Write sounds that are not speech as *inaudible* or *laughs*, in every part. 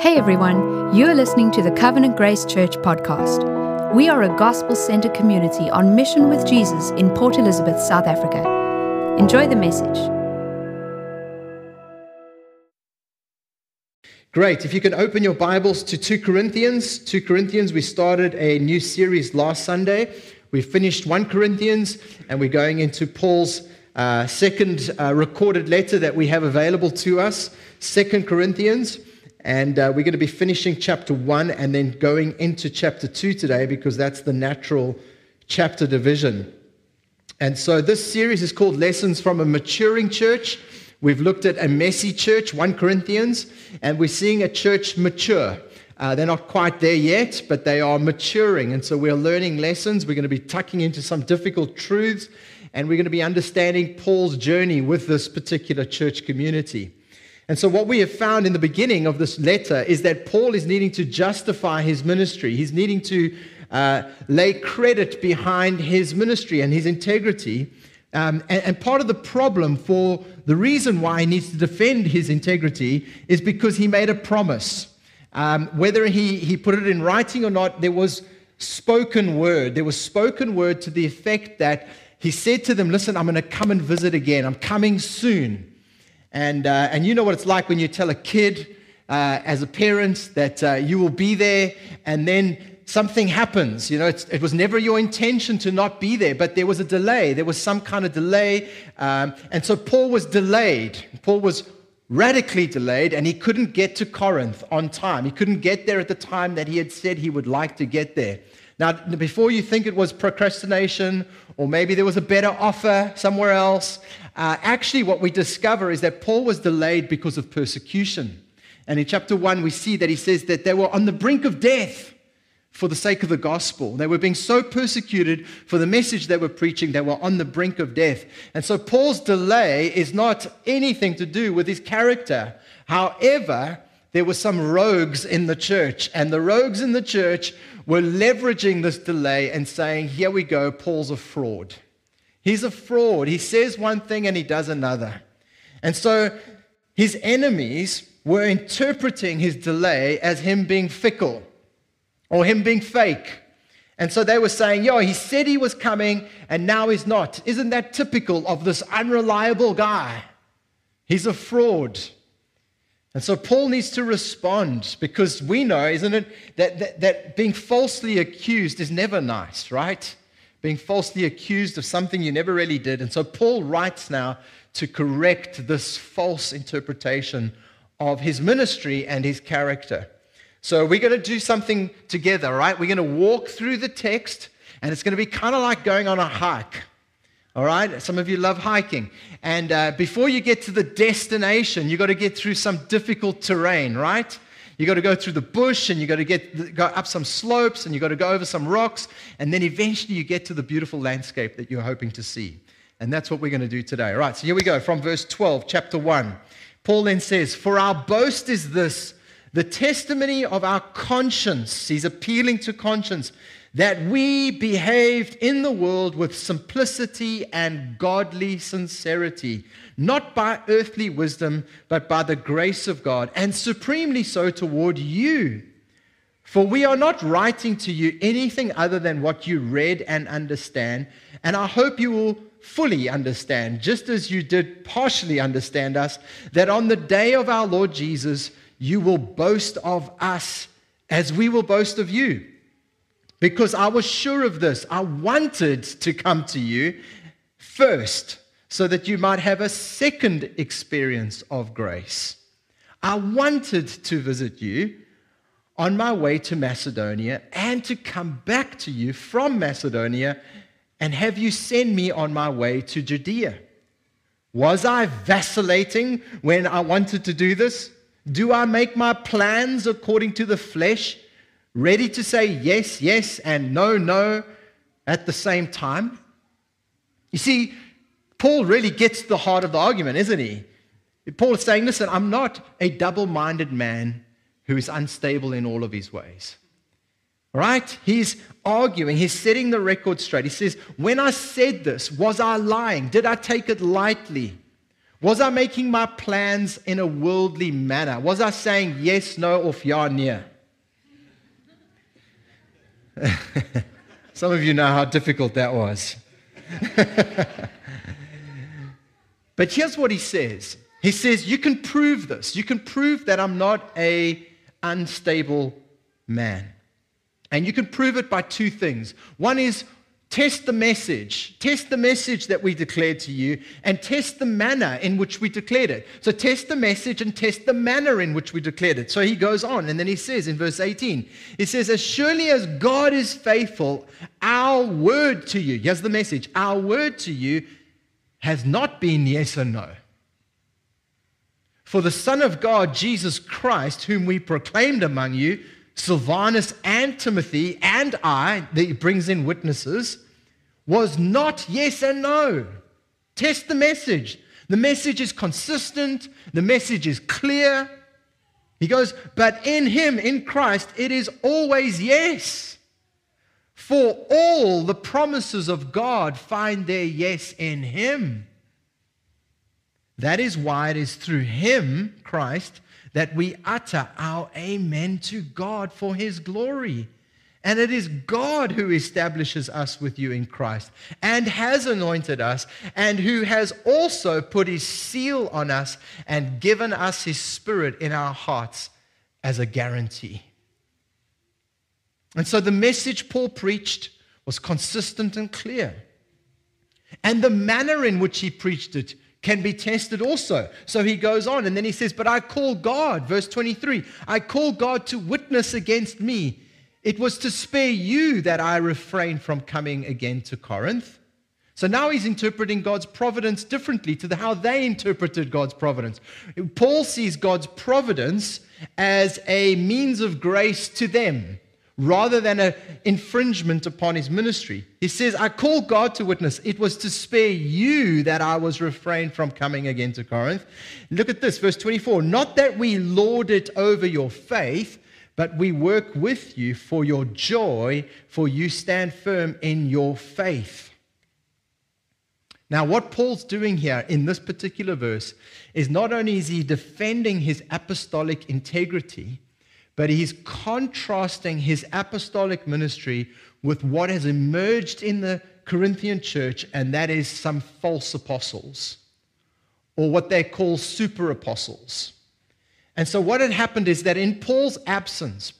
Hey everyone, you're listening to the Covenant Grace Church podcast. We are a gospel centered community on mission with Jesus in Port Elizabeth, South Africa. Enjoy the message. Great. If you can open your Bibles to 2 Corinthians. 2 Corinthians, we started a new series last Sunday. We finished 1 Corinthians and we're going into Paul's uh, second uh, recorded letter that we have available to us, 2 Corinthians. And uh, we're going to be finishing chapter one and then going into chapter two today because that's the natural chapter division. And so this series is called Lessons from a Maturing Church. We've looked at a messy church, 1 Corinthians, and we're seeing a church mature. Uh, they're not quite there yet, but they are maturing. And so we're learning lessons. We're going to be tucking into some difficult truths, and we're going to be understanding Paul's journey with this particular church community. And so, what we have found in the beginning of this letter is that Paul is needing to justify his ministry. He's needing to uh, lay credit behind his ministry and his integrity. Um, and, and, part of the problem for the reason why he needs to defend his integrity is because he made a promise. Um, whether he, he put it in writing or not, there was spoken word. There was spoken word to the effect that he said to them, Listen, I'm going to come and visit again. I'm coming soon. And, uh, and you know what it's like when you tell a kid uh, as a parent that uh, you will be there and then something happens. You know, it was never your intention to not be there, but there was a delay. There was some kind of delay. Um, and so Paul was delayed. Paul was radically delayed and he couldn't get to Corinth on time. He couldn't get there at the time that he had said he would like to get there. Now, before you think it was procrastination or maybe there was a better offer somewhere else, uh, actually, what we discover is that Paul was delayed because of persecution. And in chapter 1, we see that he says that they were on the brink of death for the sake of the gospel. They were being so persecuted for the message they were preaching, they were on the brink of death. And so Paul's delay is not anything to do with his character. However, there were some rogues in the church, and the rogues in the church were leveraging this delay and saying, Here we go, Paul's a fraud. He's a fraud. He says one thing and he does another. And so his enemies were interpreting his delay as him being fickle or him being fake. And so they were saying, yo, he said he was coming and now he's not. Isn't that typical of this unreliable guy? He's a fraud. And so Paul needs to respond because we know, isn't it, that, that, that being falsely accused is never nice, right? Being falsely accused of something you never really did. And so Paul writes now to correct this false interpretation of his ministry and his character. So we're going to do something together, right? We're going to walk through the text, and it's going to be kind of like going on a hike. All right? Some of you love hiking. And uh, before you get to the destination, you've got to get through some difficult terrain, right? You got to go through the bush and you got to get go up some slopes and you got to go over some rocks and then eventually you get to the beautiful landscape that you're hoping to see. And that's what we're going to do today. All right, so here we go from verse 12, chapter 1. Paul then says, "For our boast is this, the testimony of our conscience." He's appealing to conscience that we behaved in the world with simplicity and godly sincerity, not by earthly wisdom, but by the grace of God, and supremely so toward you. For we are not writing to you anything other than what you read and understand, and I hope you will fully understand, just as you did partially understand us, that on the day of our Lord Jesus, you will boast of us as we will boast of you because I was sure of this. I wanted to come to you first so that you might have a second experience of grace. I wanted to visit you on my way to Macedonia and to come back to you from Macedonia and have you send me on my way to Judea. Was I vacillating when I wanted to do this? Do I make my plans according to the flesh? Ready to say yes, yes, and no, no at the same time? You see, Paul really gets the heart of the argument, isn't he? Paul is saying, listen, I'm not a double minded man who is unstable in all of his ways. Right? He's arguing, he's setting the record straight. He says, When I said this, was I lying? Did I take it lightly? Was I making my plans in a worldly manner? Was I saying yes, no, or ja, near? *laughs* Some of you know how difficult that was. *laughs* but here's what he says. He says, You can prove this. You can prove that I'm not a unstable man. And you can prove it by two things. One is Test the message. Test the message that we declared to you and test the manner in which we declared it. So test the message and test the manner in which we declared it. So he goes on and then he says in verse 18, he says, As surely as God is faithful, our word to you, here's the message, our word to you has not been yes or no. For the Son of God, Jesus Christ, whom we proclaimed among you, Silvanus and Timothy and I, that brings in witnesses, was not yes and no. Test the message. The message is consistent, the message is clear. He goes, but in Him, in Christ, it is always yes. For all the promises of God find their yes in Him. That is why it is through Him, Christ, that we utter our amen to God for his glory. And it is God who establishes us with you in Christ and has anointed us and who has also put his seal on us and given us his spirit in our hearts as a guarantee. And so the message Paul preached was consistent and clear. And the manner in which he preached it can be tested also. So he goes on and then he says, But I call God, verse 23, I call God to witness against me. It was to spare you that I refrained from coming again to Corinth. So now he's interpreting God's providence differently to the, how they interpreted God's providence. Paul sees God's providence as a means of grace to them rather than an infringement upon his ministry. He says, I call God to witness. It was to spare you that I was refrained from coming again to Corinth. Look at this, verse 24. Not that we lord it over your faith, but we work with you for your joy, for you stand firm in your faith. Now, what Paul's doing here in this particular verse is not only is he defending his apostolic integrity, but he's contrasting his apostolic ministry with what has emerged in the Corinthian church, and that is some false apostles, or what they call super apostles. And so, what had happened is that in Paul's absence,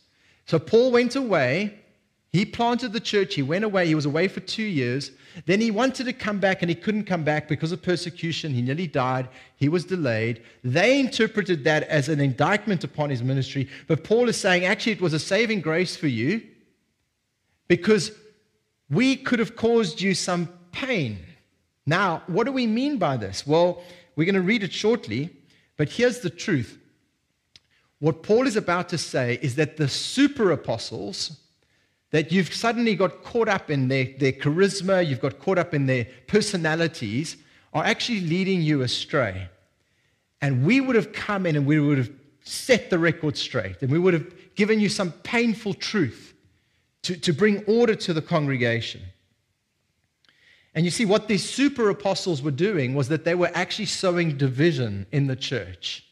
so Paul went away, he planted the church, he went away, he was away for two years. Then he wanted to come back and he couldn't come back because of persecution. He nearly died, he was delayed. They interpreted that as an indictment upon his ministry. But Paul is saying, actually, it was a saving grace for you because we could have caused you some pain. Now, what do we mean by this? Well, we're going to read it shortly, but here's the truth. What Paul is about to say is that the super apostles, that you've suddenly got caught up in their, their charisma, you've got caught up in their personalities, are actually leading you astray. And we would have come in and we would have set the record straight, and we would have given you some painful truth to, to bring order to the congregation. And you see, what these super apostles were doing was that they were actually sowing division in the church.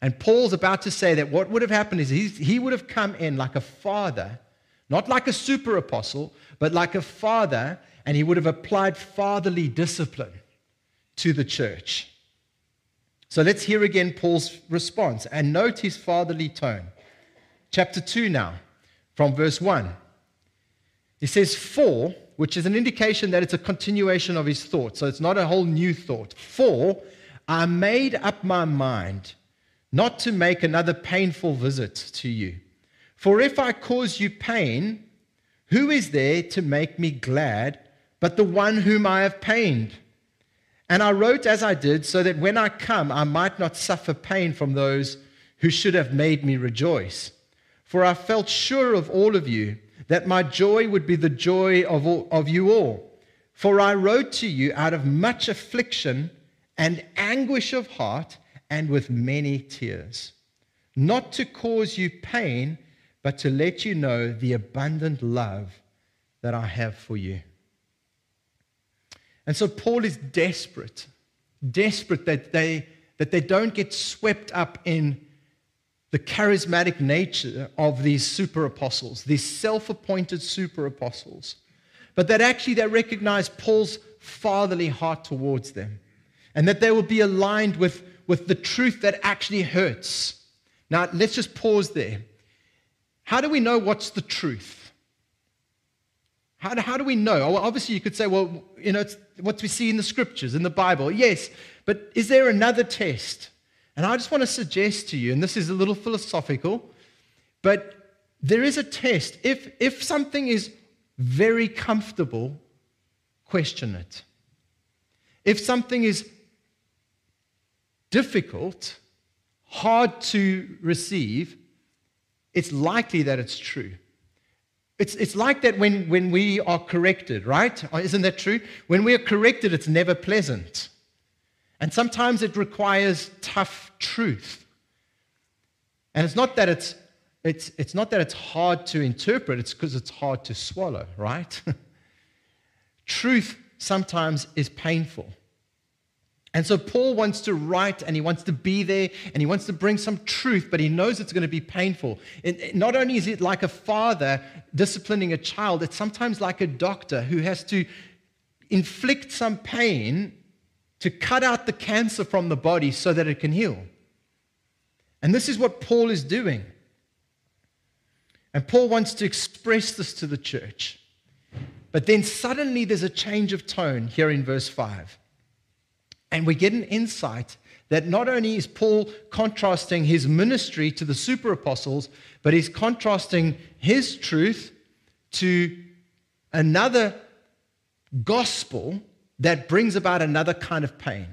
And Paul's about to say that what would have happened is he, he would have come in like a father not like a super apostle, but like a father, and he would have applied fatherly discipline to the church. So let's hear again Paul's response and note his fatherly tone. Chapter 2 now, from verse 1. He says, For, which is an indication that it's a continuation of his thought, so it's not a whole new thought. For I made up my mind not to make another painful visit to you for if I cause you pain, who is there to make me glad but the one whom I have pained? And I wrote as I did, so that when I come, I might not suffer pain from those who should have made me rejoice. For I felt sure of all of you that my joy would be the joy of, all, of you all. For I wrote to you out of much affliction and anguish of heart and with many tears, not to cause you pain but to let you know the abundant love that I have for you. And so Paul is desperate desperate that they, that they don't get swept up in the charismatic nature of these super apostles, these self appointed super apostles, but that actually they recognize Paul's fatherly heart towards them and that they will be aligned with, with the truth that actually hurts. Now, let's just pause there. How do we know what's the truth? How do, how do we know? Oh, well, obviously, you could say, well, you know, it's what we see in the scriptures, in the Bible. Yes, but is there another test? And I just want to suggest to you, and this is a little philosophical, but there is a test. If, if something is very comfortable, question it. If something is difficult, hard to receive, it's likely that it's true. It's, it's like that when, when we are corrected, right? Oh, isn't that true? When we are corrected, it's never pleasant. And sometimes it requires tough truth. And it's not that it's, it's, it's, not that it's hard to interpret, it's because it's hard to swallow, right? *laughs* truth sometimes is painful. And so Paul wants to write and he wants to be there and he wants to bring some truth, but he knows it's going to be painful. It, not only is it like a father disciplining a child, it's sometimes like a doctor who has to inflict some pain to cut out the cancer from the body so that it can heal. And this is what Paul is doing. And Paul wants to express this to the church. But then suddenly there's a change of tone here in verse 5. And we get an insight that not only is Paul contrasting his ministry to the super apostles, but he's contrasting his truth to another gospel that brings about another kind of pain.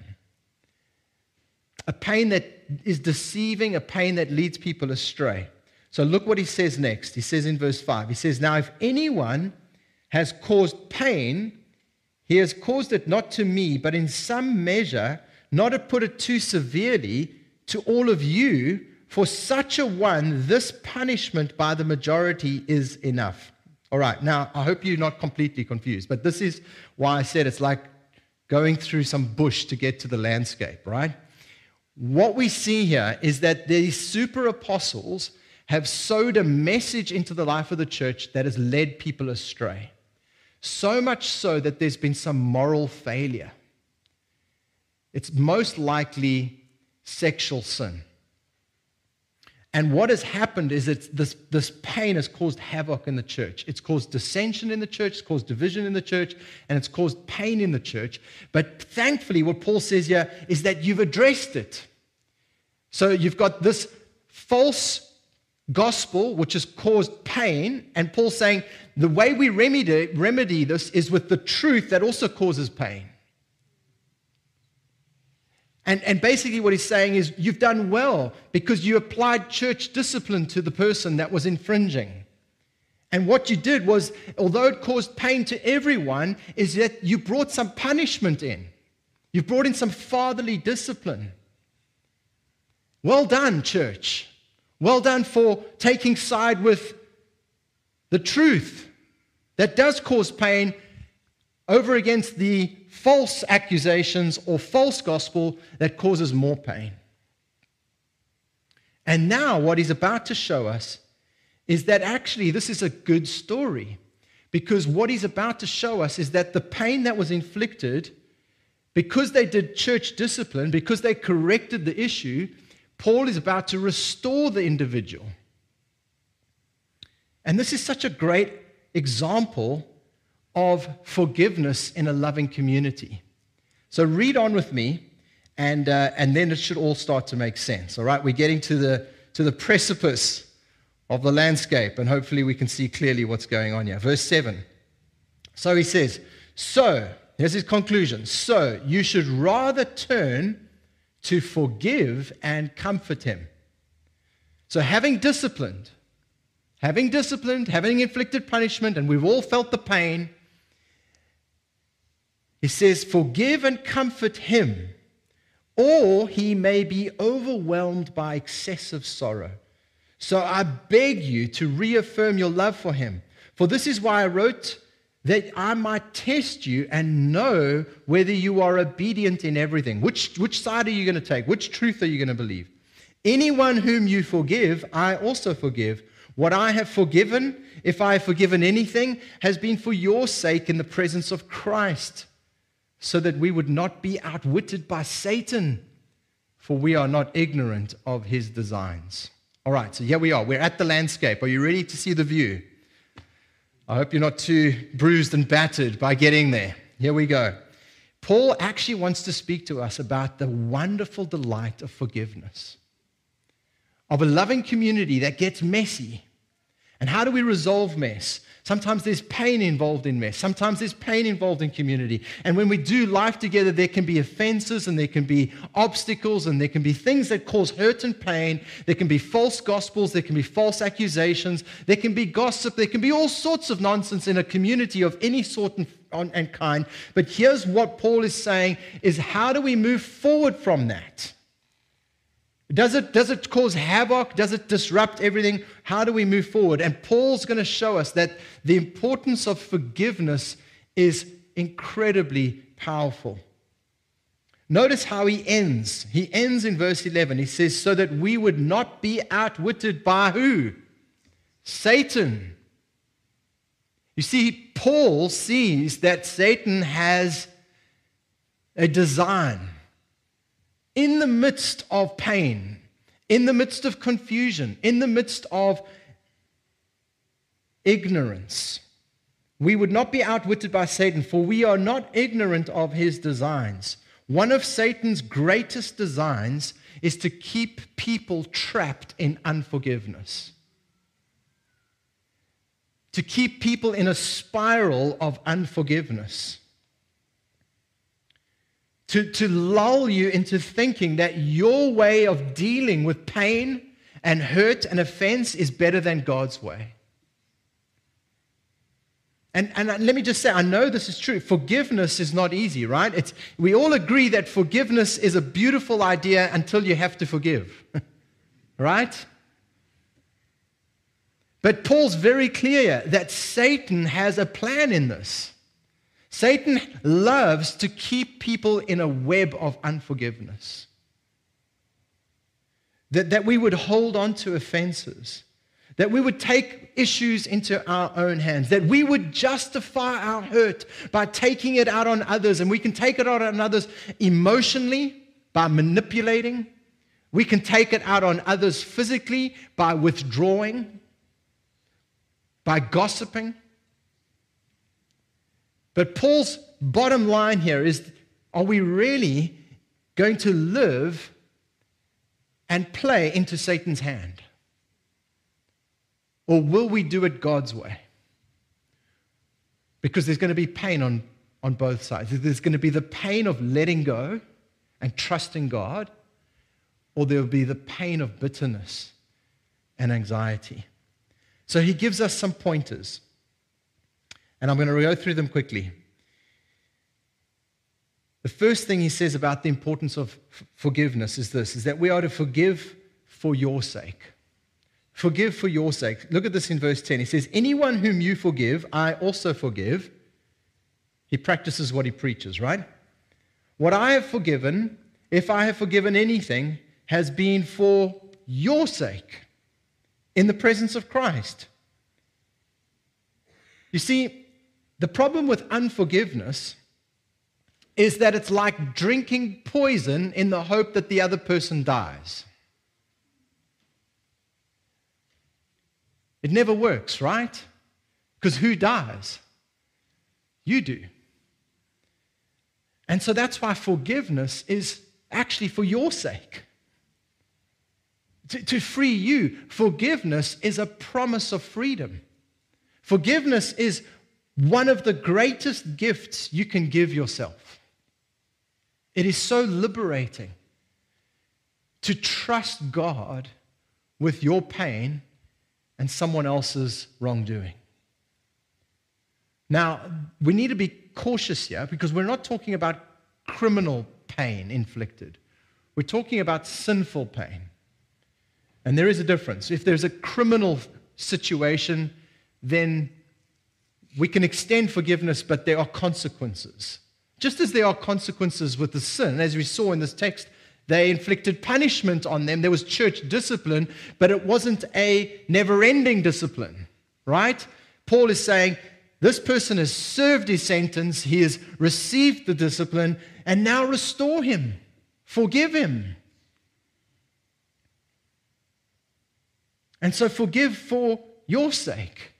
A pain that is deceiving, a pain that leads people astray. So look what he says next. He says in verse 5, he says, Now if anyone has caused pain, he has caused it not to me, but in some measure, not to put it too severely, to all of you. For such a one, this punishment by the majority is enough. All right, now I hope you're not completely confused, but this is why I said it's like going through some bush to get to the landscape, right? What we see here is that these super apostles have sowed a message into the life of the church that has led people astray. So much so that there's been some moral failure. It's most likely sexual sin. And what has happened is that this, this pain has caused havoc in the church. It's caused dissension in the church, it's caused division in the church, and it's caused pain in the church. But thankfully, what Paul says here is that you've addressed it. So you've got this false gospel, which has caused pain, and Paul saying the way we remedy, remedy this is with the truth that also causes pain. And, and basically, what he's saying is, you've done well because you applied church discipline to the person that was infringing. And what you did was, although it caused pain to everyone, is that you brought some punishment in. You brought in some fatherly discipline. Well done, church. Well done for taking side with the truth that does cause pain over against the false accusations or false gospel that causes more pain. And now, what he's about to show us is that actually this is a good story. Because what he's about to show us is that the pain that was inflicted, because they did church discipline, because they corrected the issue, Paul is about to restore the individual. And this is such a great example of forgiveness in a loving community. So read on with me, and, uh, and then it should all start to make sense. All right, we're getting to the, to the precipice of the landscape, and hopefully we can see clearly what's going on here. Verse 7. So he says, So, here's his conclusion. So, you should rather turn to forgive and comfort him. So, having disciplined, having disciplined, having inflicted punishment, and we've all felt the pain, he says, Forgive and comfort him, or he may be overwhelmed by excessive sorrow. So I beg you to reaffirm your love for him. For this is why I wrote that I might test you and know whether you are obedient in everything. Which, which side are you going to take? Which truth are you going to believe? Anyone whom you forgive, I also forgive. What I have forgiven, if I have forgiven anything, has been for your sake in the presence of Christ, so that we would not be outwitted by Satan, for we are not ignorant of his designs. All right, so here we are. We're at the landscape. Are you ready to see the view? I hope you're not too bruised and battered by getting there. Here we go. Paul actually wants to speak to us about the wonderful delight of forgiveness, of a loving community that gets messy. And how do we resolve mess? Sometimes there's pain involved in mess. Sometimes there's pain involved in community. And when we do life together, there can be offenses and there can be obstacles and there can be things that cause hurt and pain. There can be false gospels. There can be false accusations. There can be gossip. There can be all sorts of nonsense in a community of any sort and kind. But here's what Paul is saying is how do we move forward from that? Does it, does it cause havoc? Does it disrupt everything? How do we move forward? And Paul's going to show us that the importance of forgiveness is incredibly powerful. Notice how he ends. He ends in verse 11. He says, So that we would not be outwitted by who? Satan. You see, Paul sees that Satan has a design in the midst of pain, in the midst of confusion, in the midst of ignorance, we would not be outwitted by Satan, for we are not ignorant of his designs. One of Satan's greatest designs is to keep people trapped in unforgiveness, to keep people in a spiral of unforgiveness to, to lull you into thinking that your way of dealing with pain and hurt and offense is better than God's way. And, and uh, let me just say, I know this is true. Forgiveness is not easy, right? It's, we all agree that forgiveness is a beautiful idea until you have to forgive, *laughs* right? But Paul's very clear that Satan has a plan in this. Satan loves to keep people in a web of unforgiveness. That, that we would hold on to offenses, that we would take issues into our own hands, that we would justify our hurt by taking it out on others. And we can take it out on others emotionally by manipulating, we can take it out on others physically by withdrawing, by gossiping. But Paul's bottom line here is are we really going to live and play into Satan's hand? Or will we do it God's way? Because there's going to be pain on, on both sides. There's going to be the pain of letting go and trusting God, or there will be the pain of bitterness and anxiety. So he gives us some pointers. And I'm going to go through them quickly. The first thing he says about the importance of forgiveness is this is that we are to forgive for your sake. Forgive for your sake. Look at this in verse 10. He says, Anyone whom you forgive, I also forgive. He practices what he preaches, right? What I have forgiven, if I have forgiven anything, has been for your sake in the presence of Christ. You see, the problem with unforgiveness is that it's like drinking poison in the hope that the other person dies. It never works, right? Because who dies? You do. And so that's why forgiveness is actually for your sake. To, to, free you, forgiveness is a promise of freedom. Forgiveness is one of the greatest gifts you can give yourself. It is so liberating to trust God with your pain and someone else's wrongdoing. Now, we need to be cautious here because we're not talking about criminal pain inflicted. We're talking about sinful pain. And there is a difference. If there's a criminal situation, then we can extend forgiveness, but there are consequences. Just as there are consequences with the sin, as we saw in this text, they inflicted punishment on them. There was church discipline, but it wasn't a never ending discipline, right? Paul is saying this person has served his sentence, he has received the discipline, and now restore him, forgive him. And so forgive for your sake,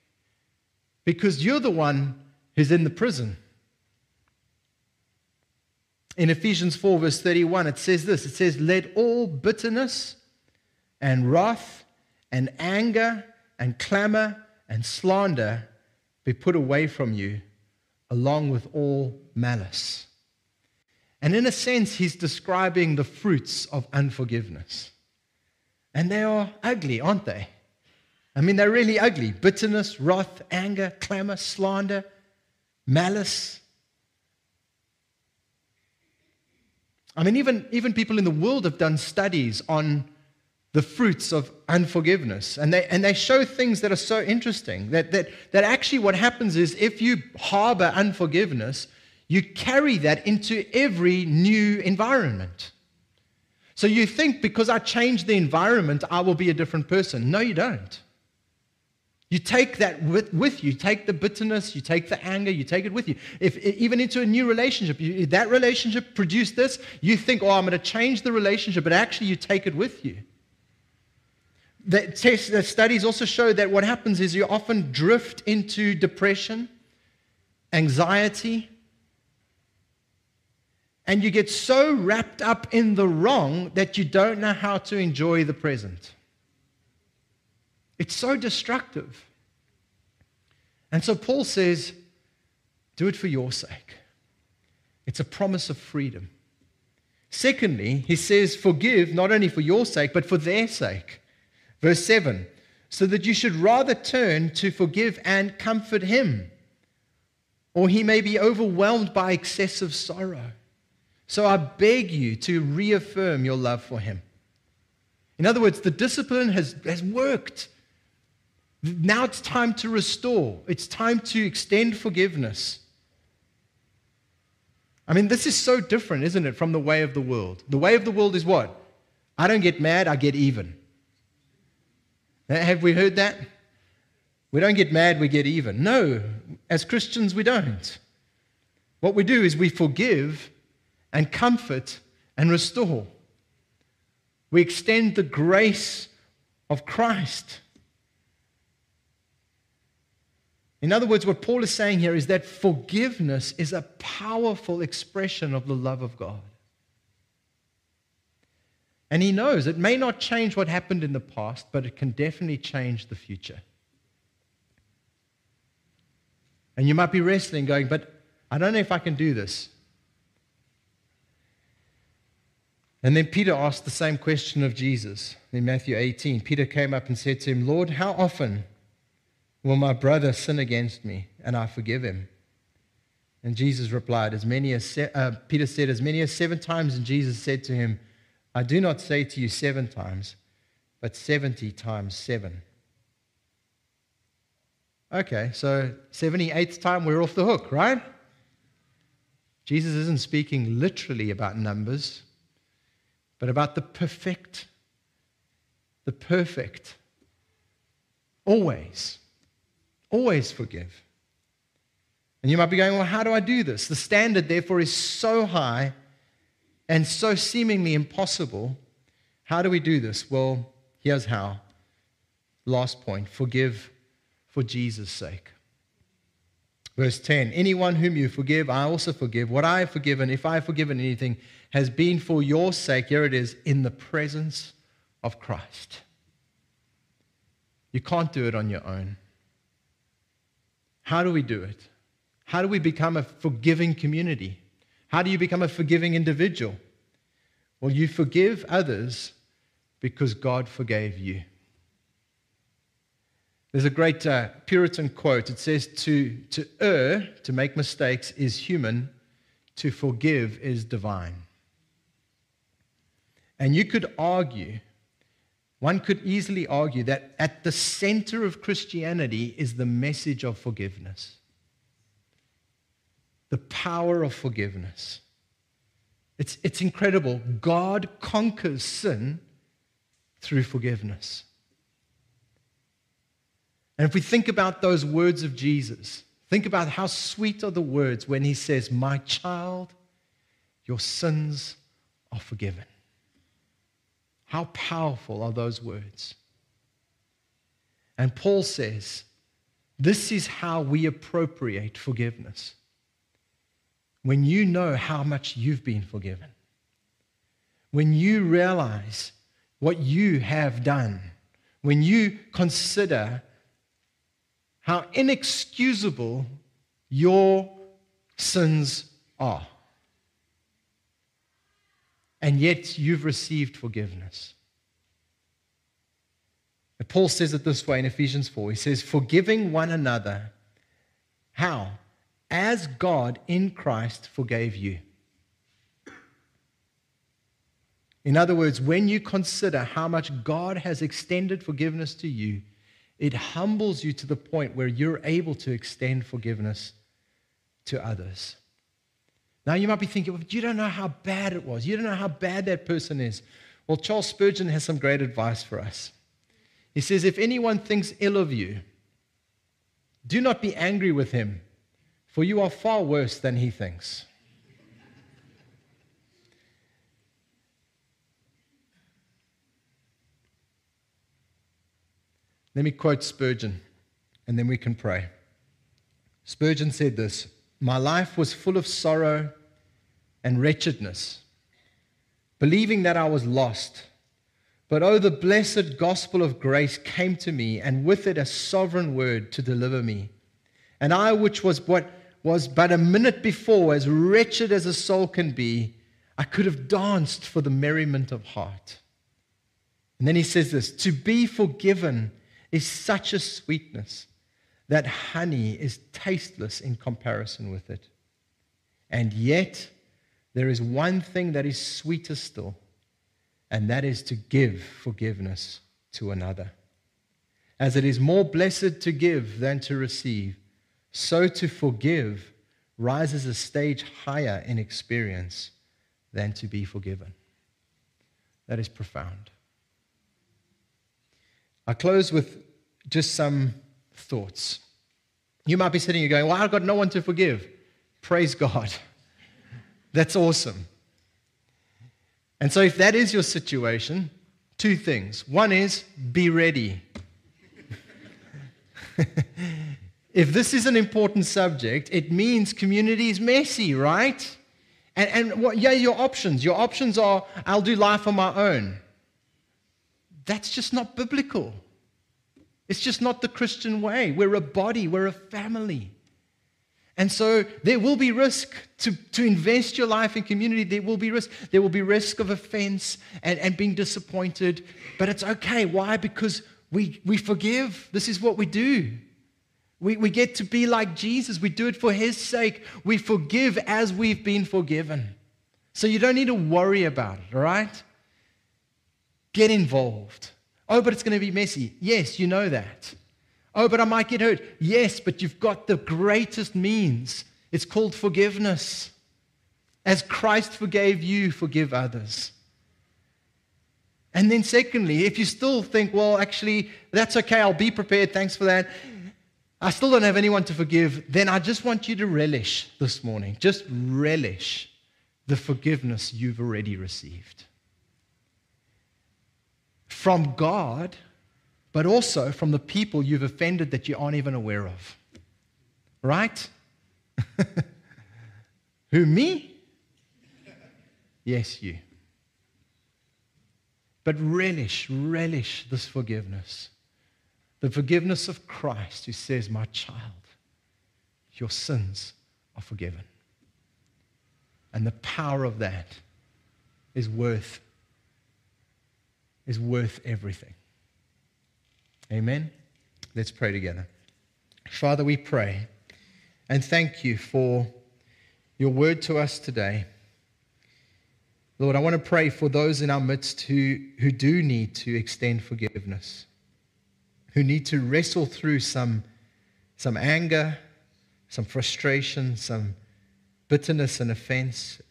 because you're the one who's in the prison. In Ephesians 4, verse 31, it says this it says, Let all bitterness and wrath and anger and clamor and slander be put away from you, along with all malice. And in a sense, he's describing the fruits of unforgiveness. And they are ugly, aren't they? I mean, they're really ugly bitterness, wrath, anger, clamor, slander, malice. I mean, even, even people in the world have done studies on the fruits of unforgiveness. And they, and they show things that are so interesting that, that, that actually what happens is if you harbor unforgiveness, you carry that into every new environment. So you think because I change the environment, I will be a different person. No, you don't. You take that with, with you. Take the bitterness, you take the anger, you take it with you. If even into a new relationship, you, that relationship produced this, you think, "Oh, I'm going to change the relationship," but actually, you take it with you. The, test, the studies also show that what happens is you often drift into depression, anxiety, and you get so wrapped up in the wrong that you don't know how to enjoy the present. It's so destructive. And so Paul says, do it for your sake. It's a promise of freedom. Secondly, he says, forgive not only for your sake, but for their sake. Verse 7 so that you should rather turn to forgive and comfort him, or he may be overwhelmed by excessive sorrow. So I beg you to reaffirm your love for him. In other words, the discipline has, has worked. Now it's time to restore, it's time to extend forgiveness. I mean, this is so different, isn't it, from the way of the world? The way of the world is what? I don't get mad, I get even. Have we heard that? We don't get mad, we get even. No, as Christians, we don't. What we do is we forgive and comfort and restore. We extend the grace of Christ. In other words, what Paul is saying here is that forgiveness is a powerful expression of the love of God. And he knows it may not change what happened in the past, but it can definitely change the future. And you might be wrestling, going, but I don't know if I can do this. And then Peter asked the same question of Jesus in Matthew 18. Peter came up and said to him, Lord, how often will my brother sin against me and I forgive him? And Jesus replied, as many as se- uh, Peter said, as many as seven times. And Jesus said to him, I do not say to you seven times, but 70 times seven. Okay, so 78th time, we're off the hook, right? Jesus isn't speaking literally about numbers but about the perfect. The perfect. Always. Always forgive. And you might be going, well, how do I do this? The standard, therefore, is so high and so seemingly impossible. How do we do this? Well, here's how. Last point forgive for Jesus' sake. Verse 10 Anyone whom you forgive, I also forgive. What I have forgiven, if I have forgiven anything, has been for your sake, here it is, in the presence of Christ. You can't do it on your own. How do we do it? How do we become a forgiving community? How do you become a forgiving individual? Well, you forgive others because God forgave you. There's a great uh, Puritan quote. It says, to, to err, to make mistakes, is human, to forgive is divine. And you could argue, one could easily argue that at the center of Christianity is the message of forgiveness. the power of forgiveness. It's, it's incredible. God conquers sin through forgiveness. And if we think about those words of Jesus, think about how sweet are the words when he says, My child, your sins are forgiven. How powerful are those words? And Paul says, This is how we appropriate forgiveness. When you know how much you've been forgiven, when you realize what you have done, when you consider how inexcusable your sins are. And yet you've received forgiveness. And Paul says it this way in Ephesians 4. He says, Forgiving one another. How? As God in Christ forgave you. In other words, when you consider how much God has extended forgiveness to you, it humbles you to the point where you're able to extend forgiveness to others. Now, you might be thinking, well, you don't know how bad it was. You don't know how bad that person is. Well, Charles Spurgeon has some great advice for us. He says, If anyone thinks ill of you, do not be angry with him, for you are far worse than he thinks. Let me quote Spurgeon, and then we can pray. Spurgeon said this My life was full of sorrow and wretchedness, believing that I was lost. But oh, the blessed gospel of grace came to me, and with it a sovereign word to deliver me. And I, which was what was but a minute before as wretched as a soul can be, I could have danced for the merriment of heart. And then he says this to be forgiven is such a sweetness that honey is tasteless in comparison with it. And yet, there is one thing that is sweeter still, and that is to give forgiveness to another. As it is more blessed to give than to receive, so to forgive rises a stage higher in experience than to be forgiven. That is profound. I close with just some thoughts. You might be sitting here going, Well, I've got no one to forgive. Praise God. That's awesome. And so, if that is your situation, two things. One is be ready. *laughs* if this is an important subject, it means community is messy, right? And, and what, yeah, your options. Your options are I'll do life on my own. That's just not biblical. It's just not the Christian way. We're a body, we're a family. And so there will be risk to, to invest your life in community. There will be risk. There will be risk of offense and, and being disappointed. But it's okay. Why? Because we, we forgive. This is what we do. We, we get to be like Jesus. We do it for his sake. We forgive as we've been forgiven. So you don't need to worry about it, all right? Get involved. Oh, but it's going to be messy. Yes, you know that. Oh, but I might get hurt. Yes, but you've got the greatest means. It's called forgiveness. As Christ forgave you, forgive others. And then, secondly, if you still think, well, actually, that's okay, I'll be prepared, thanks for that. I still don't have anyone to forgive, then I just want you to relish this morning. Just relish the forgiveness you've already received from God, but also from the people you've offended that you aren't even aware of. Right? *laughs* Who, me? Yes, you. But relish, relish this forgiveness. The forgiveness of Christ who says, My child, your sins are forgiven. And the power of that is worth is worth everything. Amen? Let's pray together. Father, we pray and thank you for your word to us today. Lord, I want to pray for those in our midst who, who do need to extend forgiveness, who need to wrestle through some, some anger, some frustration, some bitterness and offense.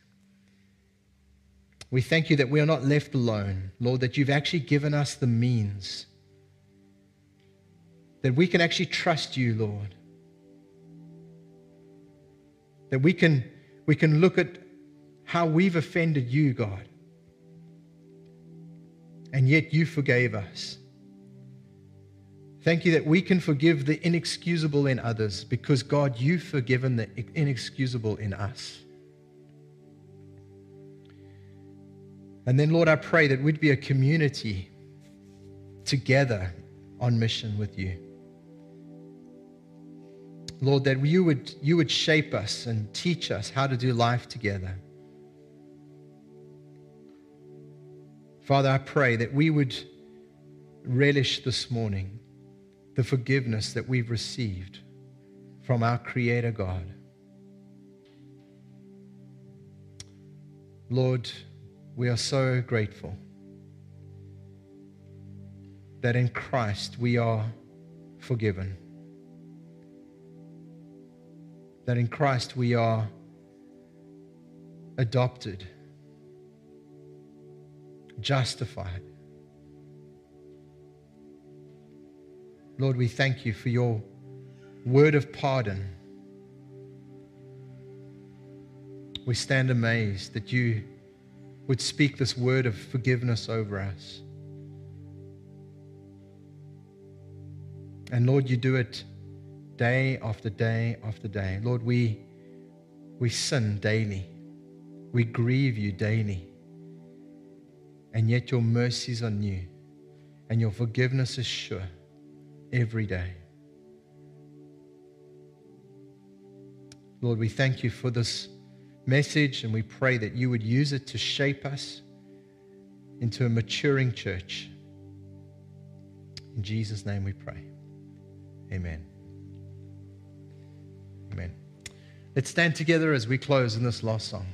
We thank you that we are not left alone, Lord, that you've actually given us the means, that we can actually trust you, Lord, that we can, we can look at how we've offended you, God, and yet you forgave us. Thank you that we can forgive the inexcusable in others because, God, you've forgiven the inexcusable in us. And then, Lord, I pray that we'd be a community together on mission with you. Lord, that you would, you would shape us and teach us how to do life together. Father, I pray that we would relish this morning the forgiveness that we've received from our Creator God. Lord, we are so grateful that in Christ we are forgiven. That in Christ we are adopted, justified, Lord, we thank you for your word of pardon. We stand amazed that you would speak this word of forgiveness over us. And Lord, you do it day after day after day. Lord, we, we sin daily, we grieve you daily. And yet your mercies are new, and your forgiveness is sure every day. Lord, we thank you for this message and we pray that you would use it to shape us into a maturing church. In Jesus' name we pray. Amen. Let's stand together as we close in this last song.